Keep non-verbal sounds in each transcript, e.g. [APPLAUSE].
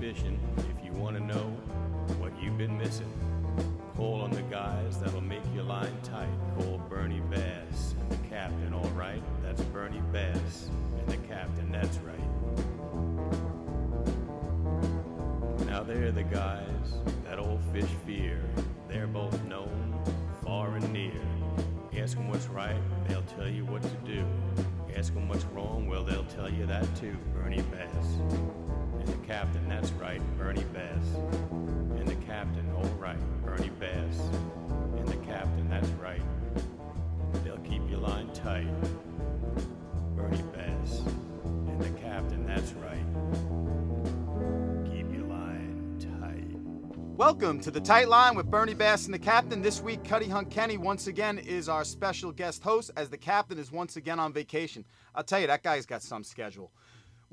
Fishing. If you want to know what you've been missing, call on the guys that'll make your line tight. Call Bernie Bass and the captain, all right? That's Bernie Bass and the captain, that's right. Now they're the guys that old fish fear. They're both known far and near. Ask them what's right, they'll tell you what to do. Ask them what's wrong, well, they'll tell you that too. Bernie Bass. And the captain, that's right, Bernie Bass. And the captain, all right, Bernie Bass. And the captain, that's right. They'll keep your line tight. Bernie Bass. And the captain, that's right. Keep your line tight. Welcome to the Tight Line with Bernie Bass and the captain. This week, Cuddy Hunt Kenny once again is our special guest host as the captain is once again on vacation. I'll tell you, that guy's got some schedule.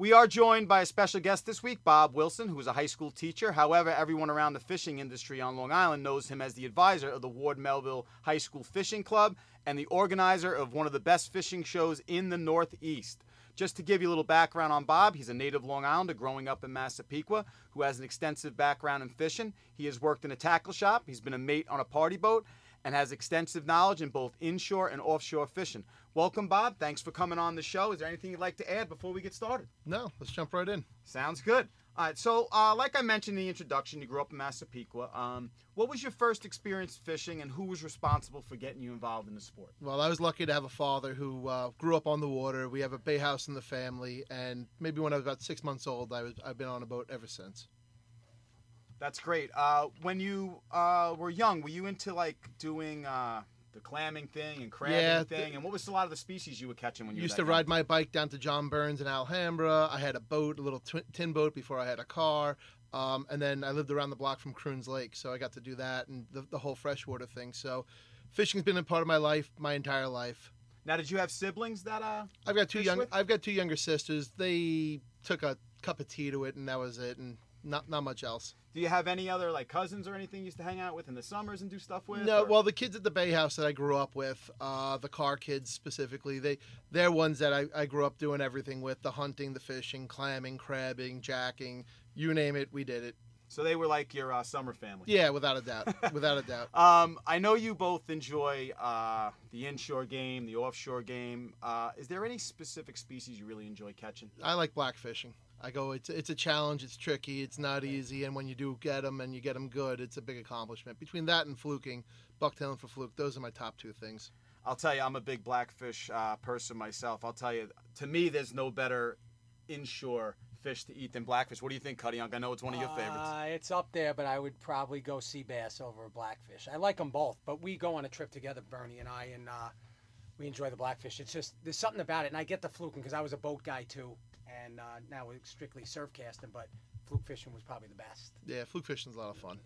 We are joined by a special guest this week, Bob Wilson, who is a high school teacher. However, everyone around the fishing industry on Long Island knows him as the advisor of the Ward Melville High School Fishing Club and the organizer of one of the best fishing shows in the Northeast. Just to give you a little background on Bob, he's a native Long Islander growing up in Massapequa who has an extensive background in fishing. He has worked in a tackle shop, he's been a mate on a party boat, and has extensive knowledge in both inshore and offshore fishing. Welcome, Bob. Thanks for coming on the show. Is there anything you'd like to add before we get started? No, let's jump right in. Sounds good. All right, so uh, like I mentioned in the introduction, you grew up in Massapequa. Um, what was your first experience fishing, and who was responsible for getting you involved in the sport? Well, I was lucky to have a father who uh, grew up on the water. We have a bay house in the family, and maybe when I was about six months old, I was I've been on a boat ever since. That's great. Uh, when you uh, were young, were you into like doing uh, the clamming thing and crabbing Yeah, thing? the- and what was a lot of the species you were catching when you Used were to ride my bike down to John Burns in Alhambra. I had a boat, a little tin boat before I had a car. Um, and then I lived around the block from Caroons Lake, so I got to do that and the, the whole freshwater thing. So fishing's been a part of my life my entire life. Now, did you have siblings that uh? I've got two young with? I've got two younger sisters. They took a cup of tea to it and that was it and not not much else. Do you have any other like cousins or anything you used to hang out with in the summers and do stuff with? No, or- well, the kids at the Bay House that I grew up with, uh, the car kids specifically, they they're ones that I, I grew up doing everything with: the hunting, the fishing, clamming, crabbing, jacking, you name it, we did it. so they were like your uh, summer family. Yeah, without a doubt, [LAUGHS] without a doubt. Um, I know you both enjoy uh, the inshore game, the offshore game. Uh, is there any specific species you really enjoy catching? I like black fishing. I go, it's it's a challenge, it's tricky, it's not easy, and when you do get them and you get them good, it's a big accomplishment. Between that and fluking, bucktailing for fluke, those are my top two things. I'll tell you, I'm a big blackfish uh, person myself. I'll tell you, to me, there's no better inshore fish to eat than blackfish. What do you think, Cuddy Unc? I know it's one of your favorites. Uh, it's up there, but I would probably go sea bass over a blackfish. I like them both, but we go on a trip together, Bernie and I, and uh, we enjoy the blackfish. It's just there's something about it, and I get the fluking because I was a boat guy too, and uh, now we're strictly surf casting, but fluke fishing was probably the best. Yeah, fluke fishing's a lot of fun.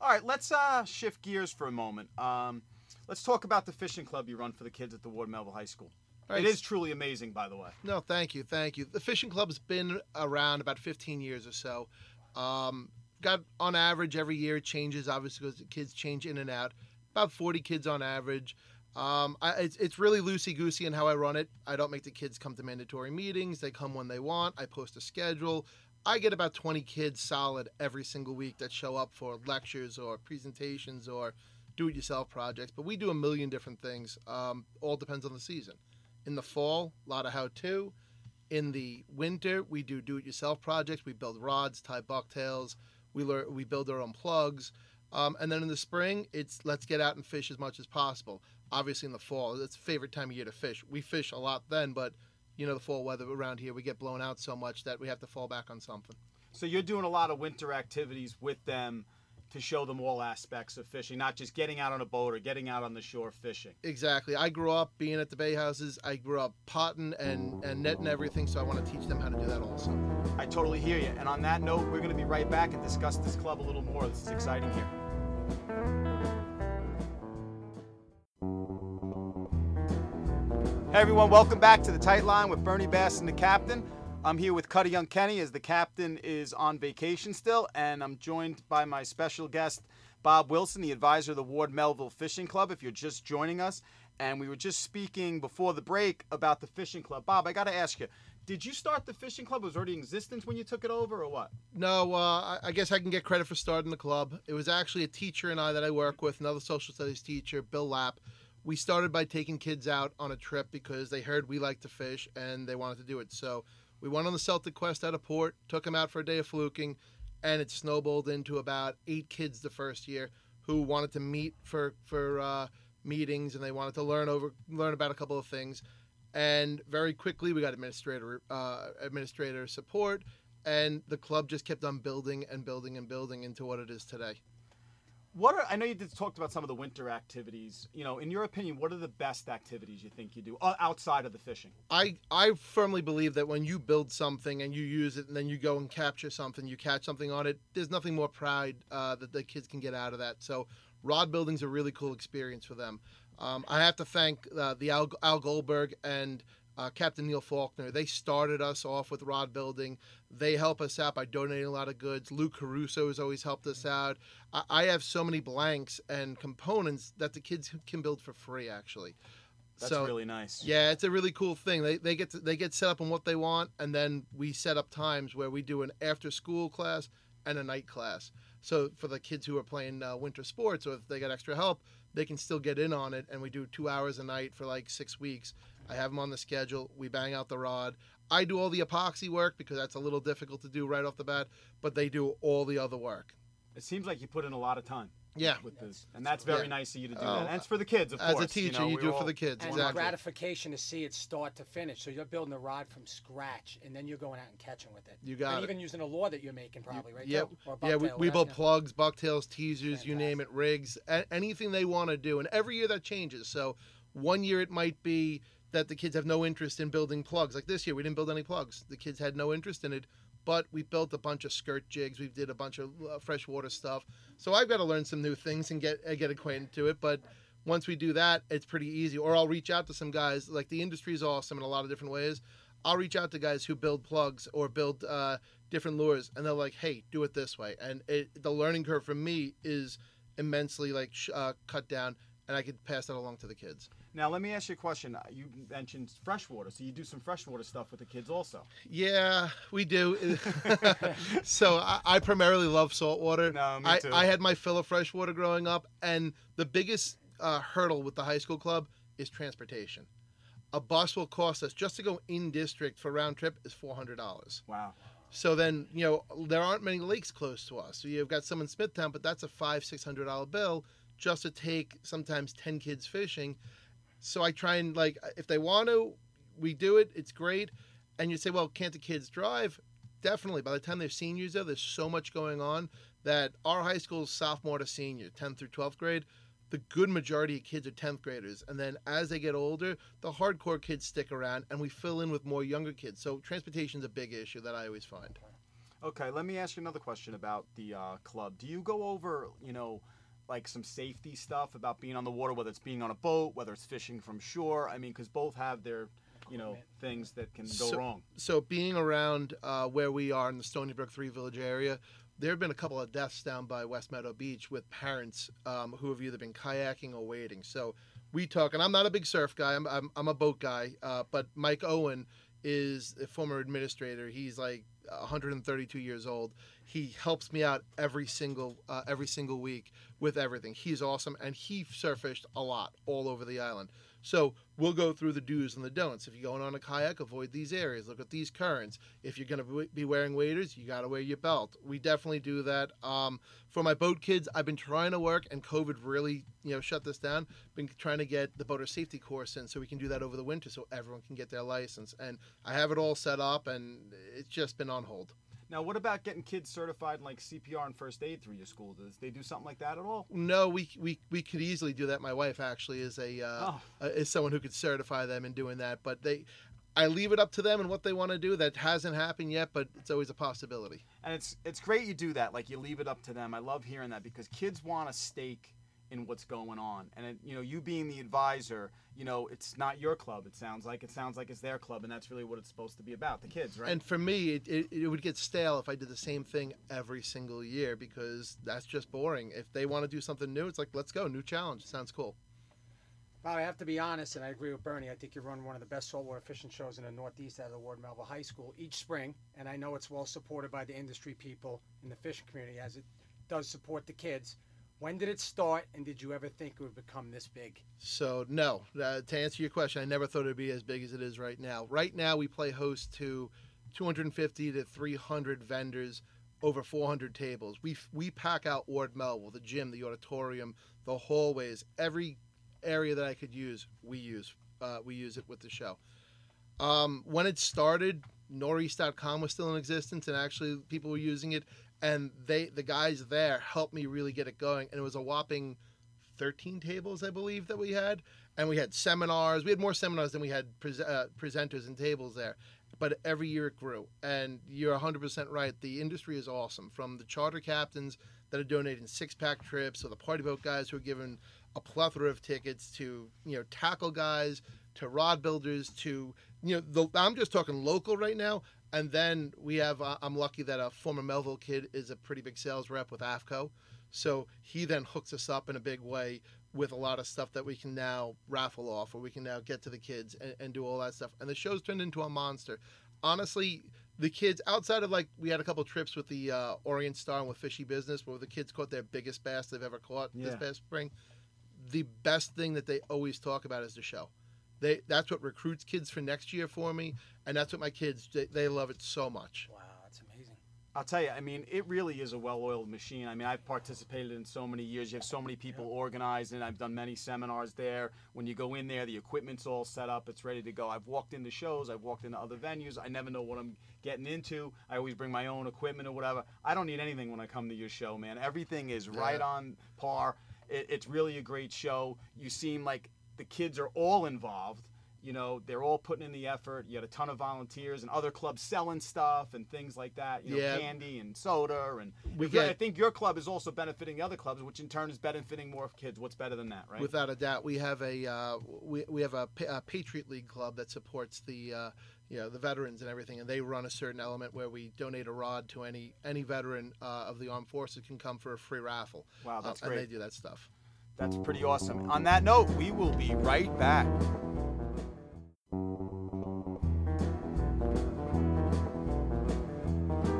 All right, let's uh, shift gears for a moment. Um, let's talk about the fishing club you run for the kids at the Ward Melville High School. All It right, is truly amazing, by the way. No, thank you, thank you. The fishing club's been around about 15 years or so. Um, got on average every year it changes, obviously because the kids change in and out. About 40 kids on average. Um, I, it's, it's really loosey goosey in how I run it. I don't make the kids come to mandatory meetings. They come when they want. I post a schedule. I get about 20 kids solid every single week that show up for lectures or presentations or do-it-yourself projects. But we do a million different things. Um, all depends on the season. In the fall, a lot of how-to. In the winter, we do do-it-yourself projects. We build rods, tie bucktails. We learn, we build our own plugs. Um, and then in the spring, it's let's get out and fish as much as possible. Obviously, in the fall, it's favorite time of year to fish. We fish a lot then, but you know the fall weather around here, we get blown out so much that we have to fall back on something. So you're doing a lot of winter activities with them to show them all aspects of fishing, not just getting out on a boat or getting out on the shore fishing. Exactly. I grew up being at the bay houses. I grew up potting and, and netting everything, so I want to teach them how to do that also. I totally hear you. And on that note, we're going to be right back and discuss this club a little more. This is exciting here. Hey everyone, welcome back to the Tight Line with Bernie Bass and the captain. I'm here with Cuddy Young Kenny as the captain is on vacation still, and I'm joined by my special guest, Bob Wilson, the advisor of the Ward Melville Fishing Club. If you're just joining us, and we were just speaking before the break about the fishing club. Bob, I got to ask you, Did you start the fishing club? It was already in existence when you took it over, or what? No, uh, I- I guess I can get credit for starting the club. It was actually a teacher and I that I work with, another social studies teacher, Bill Lapp. We started by taking kids out on a trip because they heard we like to fish and they wanted to do it. So we went on the Celtic Quest out of port, took them out for a day of fluking, and it snowballed into about eight kids the first year who wanted to meet for for uh, meetings and they wanted to learn over learn about a couple of things. And very quickly we got administrator uh, administrator support and the club just kept on building and building and building into what it is today. What are I know you did talked about some of the winter activities. You know, in your opinion, what are the best activities you think you do uh, outside of the fishing? I I firmly believe that when you build something and you use it and then you go and capture something, you catch something on it. There's nothing more pride uh, that the kids can get out of that. So rod building's a really cool experience for them. Um, I have to thank uh, the Al, Al Goldberg and uh, Captain Neil Faulkner. They started us off with rod building. They help us out by donating a lot of goods. Luke Caruso has always helped us out. I, I have so many blanks and components that the kids can build for free, actually. That's so, really nice. Yeah, it's a really cool thing. They, they get to, they get set up on what they want, and then we set up times where we do an after school class and a night class. So for the kids who are playing uh, winter sports, or if they got extra help, they can still get in on it. And we do two hours a night for like six weeks. I have them on the schedule. We bang out the rod. I do all the epoxy work because that's a little difficult to do right off the bat, but they do all the other work. It seems like you put in a lot of time. Yeah. With this, and that's very Yeah. nice of you to do Oh, that. And it's for the kids, of As course. As a teacher, know, you, we're do it for the kids. And exactly. gratification to see it start to finish. So you're building a rod from scratch, and then you're going out and catching with it. You got and it. even using a lure that you're making, probably, right? Yep. Or Yeah, we, we build whatever. plugs, bucktails, teasers, you name it, rigs, a- anything they want to do. And every year that changes. So one year it might be that the kids have no interest in building plugs. Like this year, we didn't build any plugs. The kids had no interest in it. But we built a bunch of skirt jigs. We did a bunch of uh, freshwater stuff. So I've got to learn some new things and get uh, get acquainted to it. But once we do that, it's pretty easy. Or I'll reach out to some guys. Like the industry is awesome in a lot of different ways. I'll reach out to guys who build plugs or build uh, different lures, and they're like, "Hey, do it this way." And it, the learning curve for me is immensely like uh, cut down, and I could pass that along to the kids. Now, let me ask you a question. You mentioned freshwater, so you do some freshwater stuff with the kids also. Yeah, we do. [LAUGHS] so I, I primarily love saltwater. No, me I, too. I had my fill of freshwater growing up, and the biggest uh, hurdle with the high school club is transportation. A bus will cost us just to go in district for round trip is four hundred dollars. Wow. So then, you know, there aren't many lakes close to us. So you've got some in Smithtown, but that's a five, six hundred dollar bill just to take sometimes ten kids fishing. So I try and like, if they want to, we do it. It's great. And you say, well, can't the kids drive? Definitely. By the time they're seniors, though, there's so much going on that our high school sophomore to senior, 10th through 12th grade. The good majority of kids are 10th graders. And then as they get older, the hardcore kids stick around and we fill in with more younger kids. So transportation's a big issue that I always find. Okay, let me ask you another question about the uh, club. Do you go over, you know, like some safety stuff about being on the water, whether it's being on a boat, whether it's fishing from shore? I mean, because both have their, you know, things that can go So- wrong. so being around uh, where we are in the Stony Brook Three Village area, there have been a couple of deaths down by West Meadow Beach with parents um, who have either been kayaking or wading. So we talk, and I'm not a big surf guy. I'm I'm, I'm a boat guy. Uh, but Mike Owen is a former administrator. He's like 132 years old. He helps me out every single uh, every single week with everything. He's awesome, and he surf fished a lot all over the island. So we'll go through the do's and the don'ts. If you're going on a kayak, avoid these areas. Look at these currents. If you're going to be wearing waders, you got to wear your belt. We definitely do that. Um, for my boat kids, I've been trying to work, and COVID really, you know, shut this down. Been trying to get the boater safety course in, so we can do that over the winter, so everyone can get their license. And I have it all set up, and it's just been on hold. Now, what about getting kids certified in like CPR and first aid through your school? Does they do something like that at all? No, we we, we could easily do that. My wife actually is a uh, Oh. uh, is someone who could certify them in doing that. But they, I leave it up to them and what they want to do. That hasn't happened yet, but it's always a possibility. And it's it's great you do that. Like you leave it up to them. I love hearing that because kids want a stake in what's going on. And it, you know, you being the advisor, you know, it's not your club. It sounds like it sounds like it's their club, and that's really what it's supposed to be about. The kids, right? And for me, it, it, it would get stale if I did the same thing every single year because that's just boring. If they want to do something new, it's like let's go, new challenge. Sounds cool. Bob, I have to be honest, and I agree with Bernie. I think you run one of the best saltwater fishing shows in the Northeast out of the Ward Melville High School each spring, and I know it's well supported by the industry people in the fishing community as it does support the kids. When did it start, and did you ever think it would become this big? So no, uh, to answer your question, I never thought it'd be as big as it is right now. Right now, we play host to 250 to 300 vendors, over 400 tables. We we pack out Ward Melville, the gym, the auditorium, the hallways, every area that I could use, we use. Uh, we use it with the show. Um, when it started, Noreast.com was still in existence, and actually people were using it. And they, the guys there, helped me really get it going. And it was a whopping 13 tables, I believe, that we had. And we had seminars. We had more seminars than we had pre- uh, presenters and tables there. But every year it grew. And you're 100% right. The industry is awesome. From the charter captains that are donating six pack trips, or the party boat guys who are giving a plethora of tickets to you know tackle guys to rod builders to you know the, I'm just talking local right now and then we have uh, I'm lucky that a former Melville kid is a pretty big sales rep with AFTCO so he then hooks us up in a big way with a lot of stuff that we can now raffle off or we can now get to the kids and, and do all that stuff and the show's turned into a monster honestly the kids outside of like we had a couple trips with the uh, Orient Star and with Fishy Business where the kids caught their biggest bass they've ever caught Yeah. this past spring the best thing that they always talk about is the show. They that's what recruits kids for next year for me, and that's what my kids they, they love it so much. Wow, that's amazing. I'll tell you, I mean, it really is a well-oiled machine. I mean, I've participated in so many years. You have so many people organized, and I've done many seminars there. When you go in there, the equipment's all set up; it's ready to go. I've walked into shows, I've walked into other venues. I never know what I'm getting into. I always bring my own equipment or whatever. I don't need anything when I come to your show, man. Everything is right on par. It, it's really a great show. You seem like the kids are all involved. You know, they're all putting in the effort. You had a ton of volunteers and other clubs selling stuff and things like that. You know, Yeah. candy and soda and We Your- I think your club is also benefiting other clubs, which in turn is benefiting more kids. What's better than that, right? Without a doubt, we have a uh, we, we have a, a Patriot League club that supports the uh, you know the veterans and everything, and they run a certain element where we donate a rod to any any veteran uh, of the armed forces can come for a free raffle. Wow, that's uh, and great. they do that stuff. That's pretty awesome. On that note, we will be right back.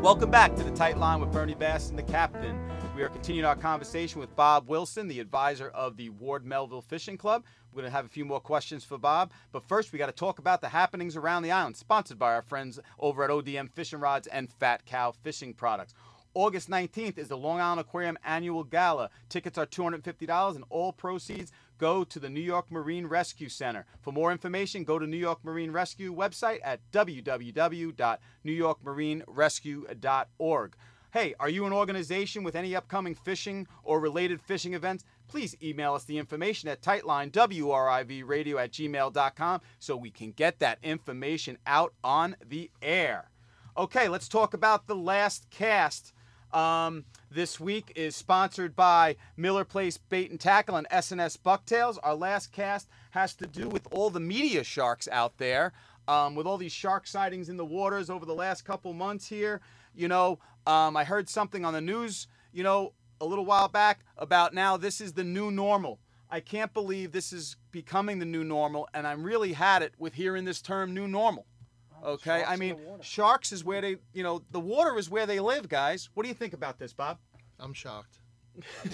Welcome back to the Tight Line with Bernie Bass and the Captain. We are continuing our conversation with Bob Wilson, the advisor of the Ward Melville Fishing Club. We're going to have a few more questions for Bob, but first we got to talk about the happenings around the island, sponsored by our friends over at ODM Fishing Rods and Fat Cow Fishing Products. August 19th is the Long Island Aquarium Annual Gala. Tickets are $250 and all proceeds go to the New York Marine Rescue Center. For more information, go to New York Marine Rescue website at www.newyorkmarinerescue.org. Hey, are you an organization with any upcoming fishing or related fishing events? Please email us the information at tightlinewrivradio at gmail.com so we can get that information out on the air. Okay, let's talk about the last cast. Um, this week is sponsored by Miller Place Bait and Tackle and SNS Bucktails. Our last cast has to do with all the media sharks out there, um, with all these shark sightings in the waters over the last couple months here. You know, um, I heard something on the news, you know, a little while back about now this is the new normal. I can't believe this is becoming the new normal, and I'm really had it with hearing this term new normal. Okay, Sharks I mean, sharks is where they, you know, the water is where they live, guys. What do you think about this, Bob? I'm shocked.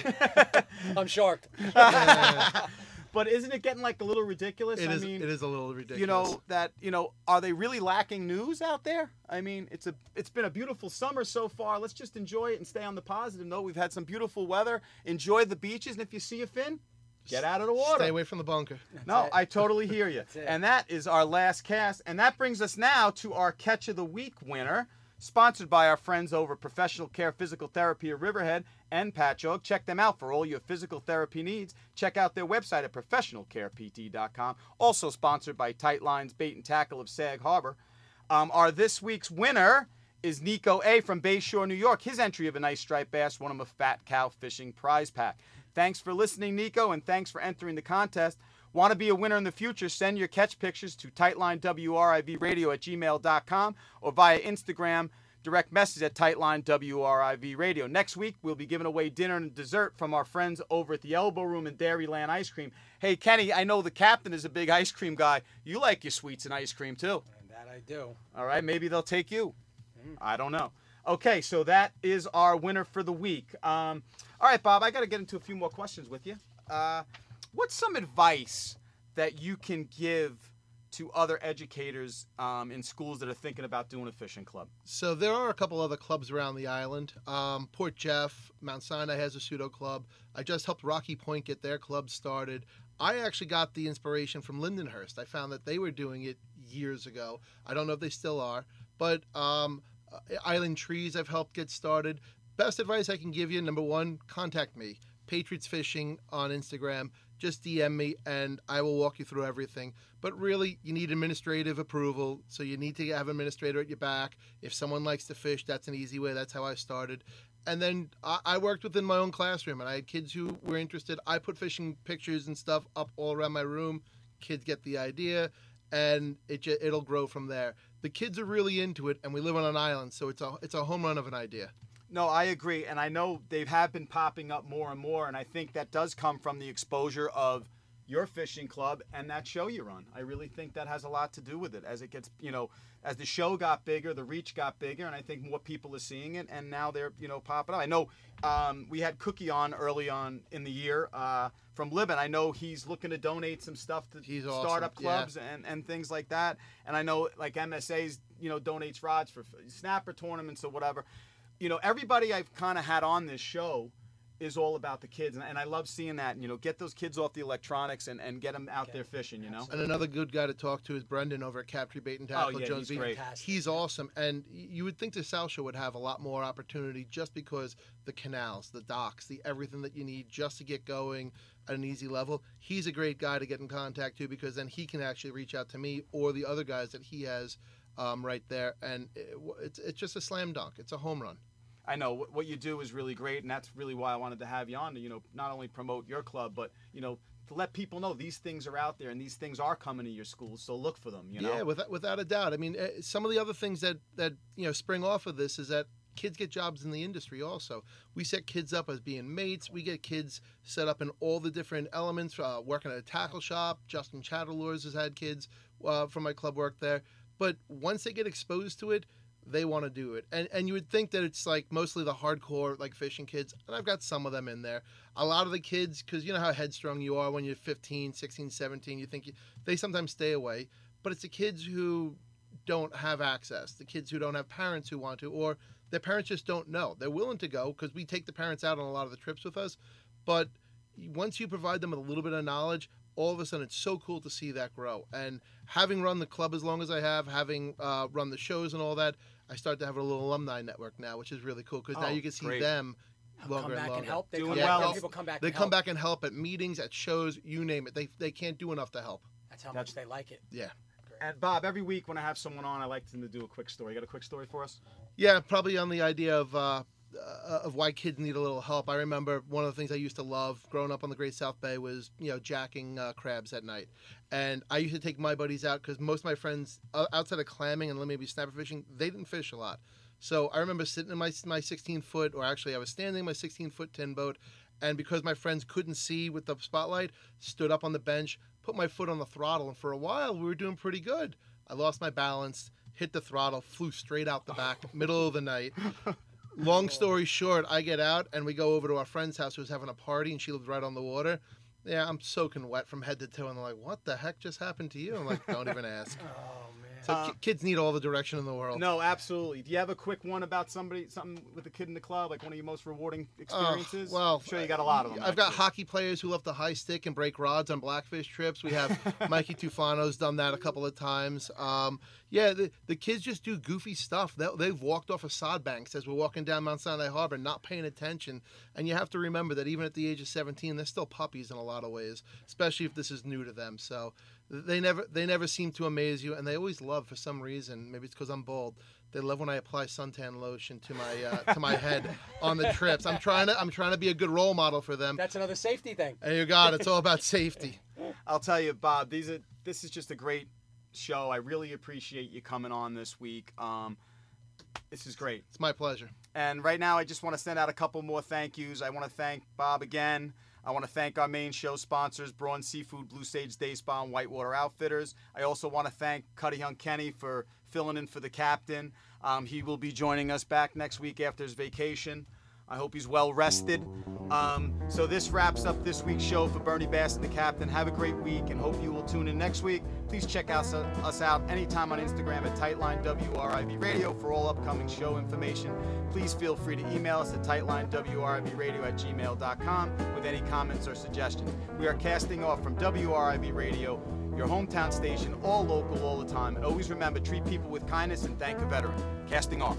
[LAUGHS] I'm shocked. [LAUGHS] But isn't it getting like a little ridiculous? It I is mean, it is a little ridiculous. you know that you know, are they really lacking news out there? I mean, it's a it's been a beautiful summer so far. Let's just enjoy it and stay on the positive note. We've had some beautiful weather. Enjoy the beaches, and if you see a fin, get out of the water. stay away from the bunker. No, it. I totally hear you. [LAUGHS] And that is our last cast. And that brings us now to our Catch of the Week winner, sponsored by our friends over Professional Care Physical Therapy of Riverhead and Patchogue. Check them out for all your physical therapy needs. Check out their website at professionalcarept.com. Also sponsored by Tight Lines Bait and Tackle of Sag Harbor. Um, our this week's winner is Nico A from Bayshore, New York. His entry of a nice striped bass won him a Fat Cow Fishing prize pack. Thanks for listening, Nico, and thanks for entering the contest. Want to be a winner in the future? Send your catch pictures to tightlinewrivradio at gmail.com or via Instagram direct message at Tightline WRIV Radio. Next week, we'll be giving away dinner and dessert from our friends over at the Elbow Room and Dairyland Ice Cream. Hey, Kenny, I know the captain is a big ice cream guy. You like your sweets and ice cream too. And that I do. All right, maybe they'll take you. Mm. I don't know. Okay, so that is our winner for the week. Um, all right, Bob, I got to get into a few more questions with you. Uh, what's some advice that you can give to other educators um, in schools that are thinking about doing a fishing club? So there are a couple other clubs around the island. Um, Port Jeff, Mount Sinai has a pseudo club. I just helped Rocky Point get their club started. I actually got the inspiration from Lindenhurst. I found that they were doing it years ago. I don't know if they still are, but um, uh, Island Trees I've helped get started. Best advice I can give you: number one, contact me. Patriots Fishing on Instagram. Just DM me and I will walk you through everything. But really, you need administrative approval. So you need to have an administrator at your back. If someone likes to fish, that's an easy way. That's how I started. And then I, worked within my own classroom and I had kids who were interested. I put fishing pictures and stuff up all around my room. Kids get the idea and it it'll grow from there. The kids are really into it and we live on an island, so it's a it's a home run of an idea. No, I agree, and I know they have been popping up more and more, and I think that does come from the exposure of your fishing club and that show you run. I really think that has a lot to do with it. As it gets, you know, as the show got bigger, the reach got bigger, and I think more people are seeing it, and now they're, you know, popping up. I know um, we had Cookie on early on in the year uh, from Libin. I know he's looking to donate some stuff to He's awesome, startup yeah. clubs and, and things like that. And I know like MSA's, you know, donates rods for snapper tournaments or whatever you know, everybody I've kind of had on this show is all about the kids, and, and I love seeing that. And, you know, get those kids off the electronics and, and get them out Okay. there fishing. You know, And another good guy to talk to is Brendan over at Captree Bait and Tackle Oh, yeah, Jones he's great. Fantastic. He's awesome, and you would think the South Shore would have a lot more opportunity just because the canals, the docks, the everything that you need just to get going at an easy level. He's a great guy to get in contact to because then he can actually reach out to me or the other guys that he has um, right there, and it, it's it's just a slam dunk. It's a home run. I know what, you do is really great, and that's really why I wanted to have you on to, you know, not only promote your club, but you know, to let people know these things are out there and these things are coming to your schools. So look for them. You know. Yeah, without without a doubt. I mean, uh, some of the other things that that you know spring off of this is that kids get jobs in the industry. Also, we set kids up as being mates. We get kids set up in all the different elements. Uh, working at a tackle shop. Justin Chatterlures has had kids uh, from my club work there. But once they get exposed to it, they want to do it. And and you would think that it's like mostly the hardcore like fishing kids, and I've got some of them in there. A lot of the kids cuz you know how headstrong you are when you're 15, 16, 17, you think you, they sometimes stay away, but it's the kids who don't have access, the kids who don't have parents who want to or their parents just don't know. They're willing to go cuz we take the parents out on a lot of the trips with us, but once you provide them with a little bit of knowledge, all of a sudden it's so cool to see that grow. And having run the club as long as I have, having uh, run the shows and all that, I start to have a little alumni network now, which is really cool because now Oh, you can see great. them come longer back and and longer. help. They Doing come well. back. People come back. They and come help. back and help at meetings, at shows, you name it. They they can't do enough to help. That's how That's- much they like it. Yeah. And Bob, every week when I have someone on, I like them to do a quick story. You got a quick story for us? Yeah, probably on the idea of uh, uh, of why kids need a little help. I remember one of the things I used to love growing up on the Great South Bay was you know jacking uh, crabs at night, and I used to take my buddies out because most of my friends uh, outside of clamming and maybe snapper fishing, they didn't fish a lot. So I remember sitting in my my 16 foot, or actually I was standing in my 16 foot tin boat, and because my friends couldn't see with the spotlight, stood up on the bench, put my foot on the throttle, and for a while we were doing pretty good. I lost my balance, hit the throttle, flew straight out the back, middle of the night. Long oh. story short, I get out and we go over to our friend's house who was having a party, and she lived right on the water. Yeah, I'm soaking wet from head to toe, and they're like, "What the heck just happened to you?" I'm like, "Don't even ask." [LAUGHS] Oh man. So Uh, kids need all the direction in the world. No, absolutely. Do you have a quick one about somebody, something with a kid in the club, like one of your most rewarding experiences? well, I'm sure you got a lot of them. I've got hockey players who love to high stick and break rods on blackfish trips. We have [LAUGHS] Mikey Tufano's done that a couple of times. Um, yeah, the, the kids just do goofy stuff. They, they've walked off of sod banks as we're walking down Mount Sinai Harbor, not paying attention. And you have to remember that even at the age of 17, they're still puppies in a lot of ways, especially if this is new to them. So they never they never seem to amaze you, and they always love for some reason. Maybe it's because I'm bald. They love when I apply suntan lotion to my uh, to my head on the trips. I'm trying to I'm trying to be a good role model for them. That's another safety thing. And you got it. It's all about safety. [LAUGHS] I'll tell you, Bob. These are this is just a great show. I really appreciate you coming on this week. Um, This is great. It's my pleasure. And right now, I just want to send out a couple more thank yous. I want to thank Bob again. I want to thank our main show sponsors, Braun Seafood, Blue Sage Day Spa, and Whitewater Outfitters. I also want to thank Cuddy Young Kenny for filling in for the captain. Um, he will be joining us back next week after his vacation. I hope he's well rested. Um, so this wraps up this week's show for Bernie Bass and the Captain. Have a great week and hope you will tune in next week. Please check us, us out anytime on Instagram at Tightline WRIV Radio for all upcoming show information. Please feel free to email us at tightlinewrivradio at gmail.com with any comments or suggestions. We are casting off from WRIV Radio, your hometown station, all local, all the time. And always remember, treat people with kindness and thank a veteran. Casting off.